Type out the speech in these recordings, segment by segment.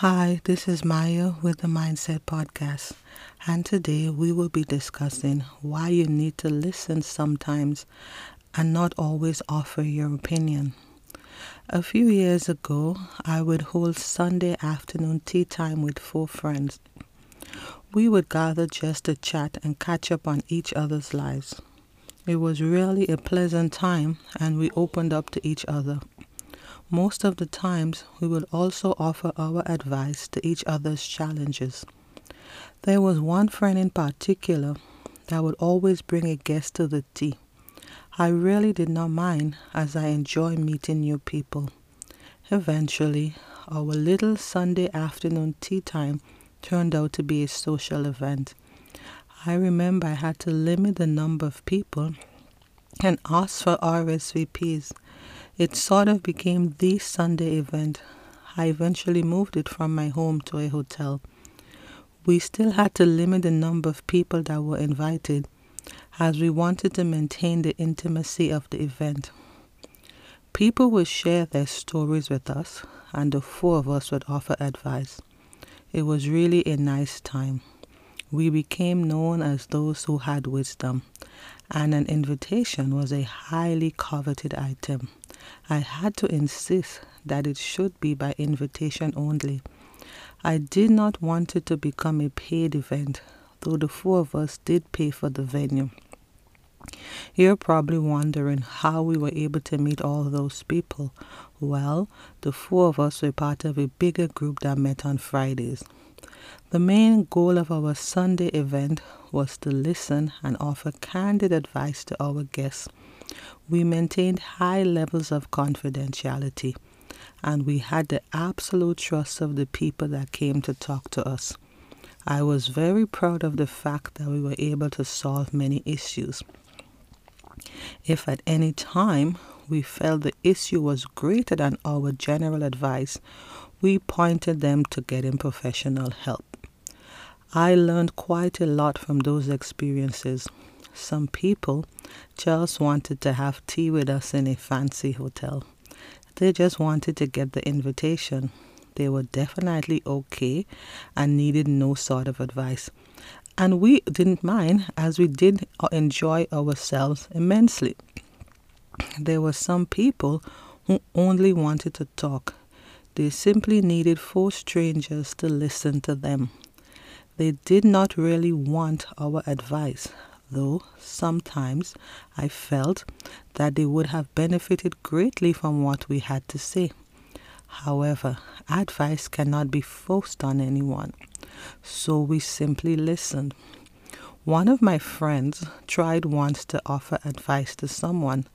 Hi, this is Maya with the Mindset Podcast, and today we will be discussing why you need to listen sometimes and not always offer your opinion. A few years ago, I would hold Sunday afternoon tea time with four friends. We would gather just to chat and catch up on each other's lives. It was really a pleasant time, and we opened up to each other. Most of the times, we would also offer our advice to each other's challenges. There was one friend in particular that would always bring a guest to the tea. I really did not mind as I enjoy meeting new people. Eventually, our little Sunday afternoon tea time turned out to be a social event. I remember I had to limit the number of people and ask for RSVPs it sort of became the Sunday event. I eventually moved it from my home to a hotel. We still had to limit the number of people that were invited as we wanted to maintain the intimacy of the event. People would share their stories with us, and the four of us would offer advice. It was really a nice time. We became known as those who had wisdom, and an invitation was a highly coveted item. I had to insist that it should be by invitation only. I did not want it to become a paid event, though the four of us did pay for the venue. You're probably wondering how we were able to meet all those people. Well, the four of us were part of a bigger group that met on Fridays. The main goal of our Sunday event was to listen and offer candid advice to our guests we maintained high levels of confidentiality and we had the absolute trust of the people that came to talk to us. I was very proud of the fact that we were able to solve many issues. If at any time we felt the issue was greater than our general advice, we pointed them to getting professional help. I learned quite a lot from those experiences some people just wanted to have tea with us in a fancy hotel. They just wanted to get the invitation. They were definitely okay and needed no sort of advice. And we didn't mind as we did enjoy ourselves immensely. There were some people who only wanted to talk. They simply needed four strangers to listen to them. They did not really want our advice, though sometimes I felt that they would have benefited greatly from what we had to say. However, advice cannot be forced on anyone, so we simply listened. One of my friends tried once to offer advice to someone.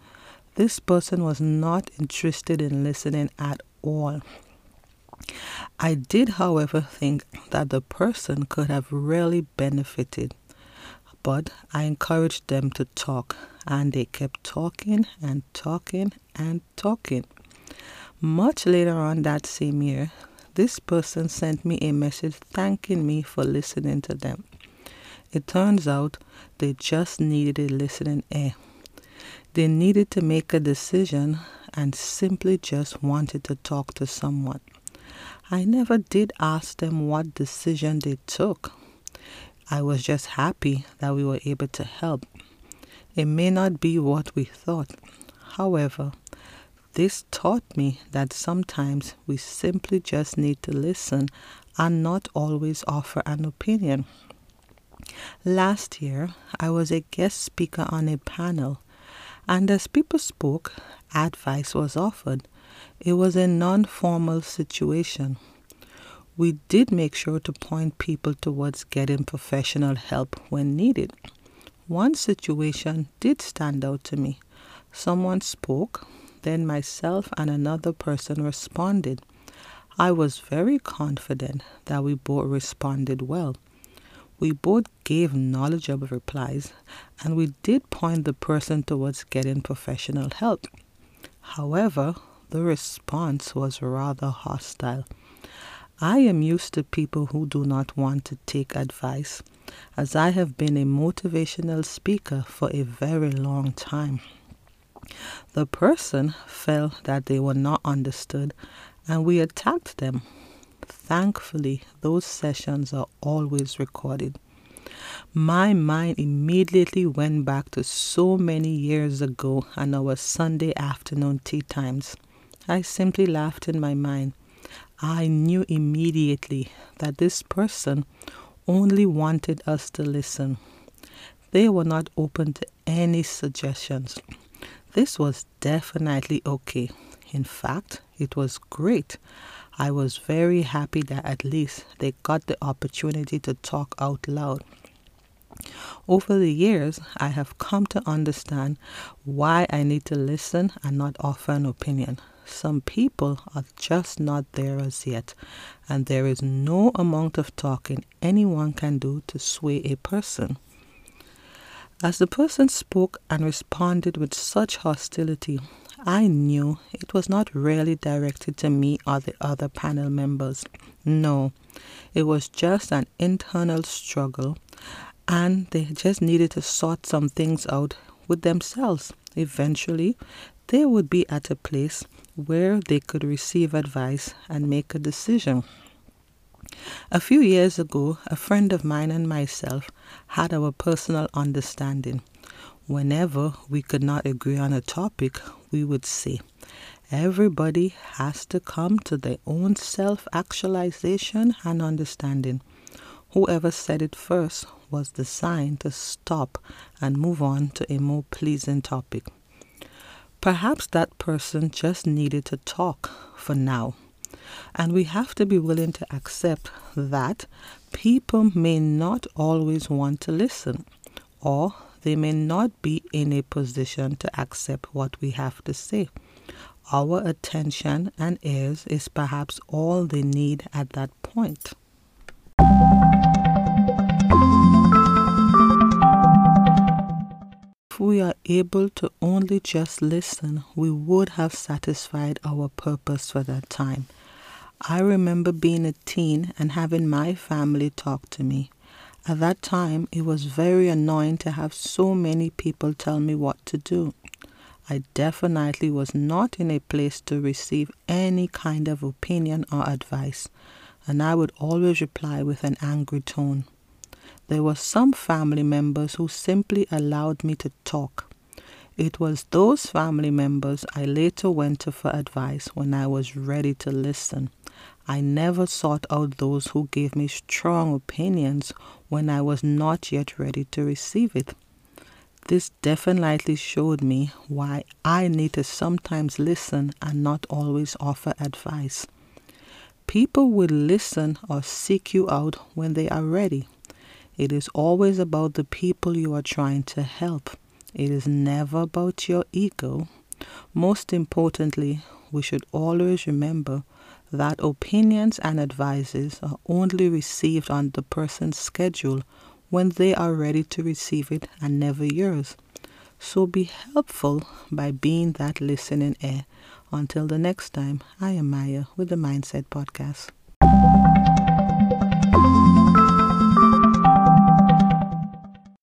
This person was not interested in listening at all. I did, however, think that the person could have really benefited but I encouraged them to talk, and they kept talking and talking and talking. Much later on that same year, this person sent me a message thanking me for listening to them. It turns out they just needed a listening ear. They needed to make a decision and simply just wanted to talk to someone. I never did ask them what decision they took I was just happy that we were able to help. It may not be what we thought. However, this taught me that sometimes we simply just need to listen and not always offer an opinion. Last year, I was a guest speaker on a panel, and as people spoke, advice was offered. It was a non formal situation we did make sure to point people towards getting professional help when needed. One situation did stand out to me. Someone spoke, then myself and another person responded. I was very confident that we both responded well. We both gave knowledgeable replies, and we did point the person towards getting professional help. However, the response was rather hostile. I am used to people who do not want to take advice, as I have been a motivational speaker for a very long time. The person felt that they were not understood, and we attacked them. Thankfully, those sessions are always recorded. My mind immediately went back to so many years ago and our Sunday afternoon tea times. I simply laughed in my mind. I knew immediately that this person only wanted us to listen. They were not open to any suggestions. This was definitely okay. In fact, it was great. I was very happy that at least they got the opportunity to talk out loud. Over the years, I have come to understand why I need to listen and not offer an opinion. Some people are just not there as yet, and there is no amount of talking anyone can do to sway a person. As the person spoke and responded with such hostility, I knew it was not really directed to me or the other panel members. No, it was just an internal struggle, and they just needed to sort some things out with themselves. Eventually, they would be at a place where they could receive advice and make a decision. A few years ago, a friend of mine and myself had our personal understanding. Whenever we could not agree on a topic, we would say, Everybody has to come to their own self actualization and understanding. Whoever said it first was the sign to stop and move on to a more pleasing topic. Perhaps that person just needed to talk for now. And we have to be willing to accept that people may not always want to listen, or they may not be in a position to accept what we have to say. Our attention and ears is perhaps all they need at that point. We are able to only just listen, we would have satisfied our purpose for that time. I remember being a teen and having my family talk to me. At that time, it was very annoying to have so many people tell me what to do. I definitely was not in a place to receive any kind of opinion or advice, and I would always reply with an angry tone there were some family members who simply allowed me to talk. It was those family members I later went to for advice when I was ready to listen. I never sought out those who gave me strong opinions when I was not yet ready to receive it. This definitely showed me why I need to sometimes listen and not always offer advice. People will listen or seek you out when they are ready. It is always about the people you are trying to help. It is never about your ego. Most importantly, we should always remember that opinions and advices are only received on the person's schedule when they are ready to receive it and never yours. So be helpful by being that listening ear. Until the next time, I am Maya with the Mindset Podcast.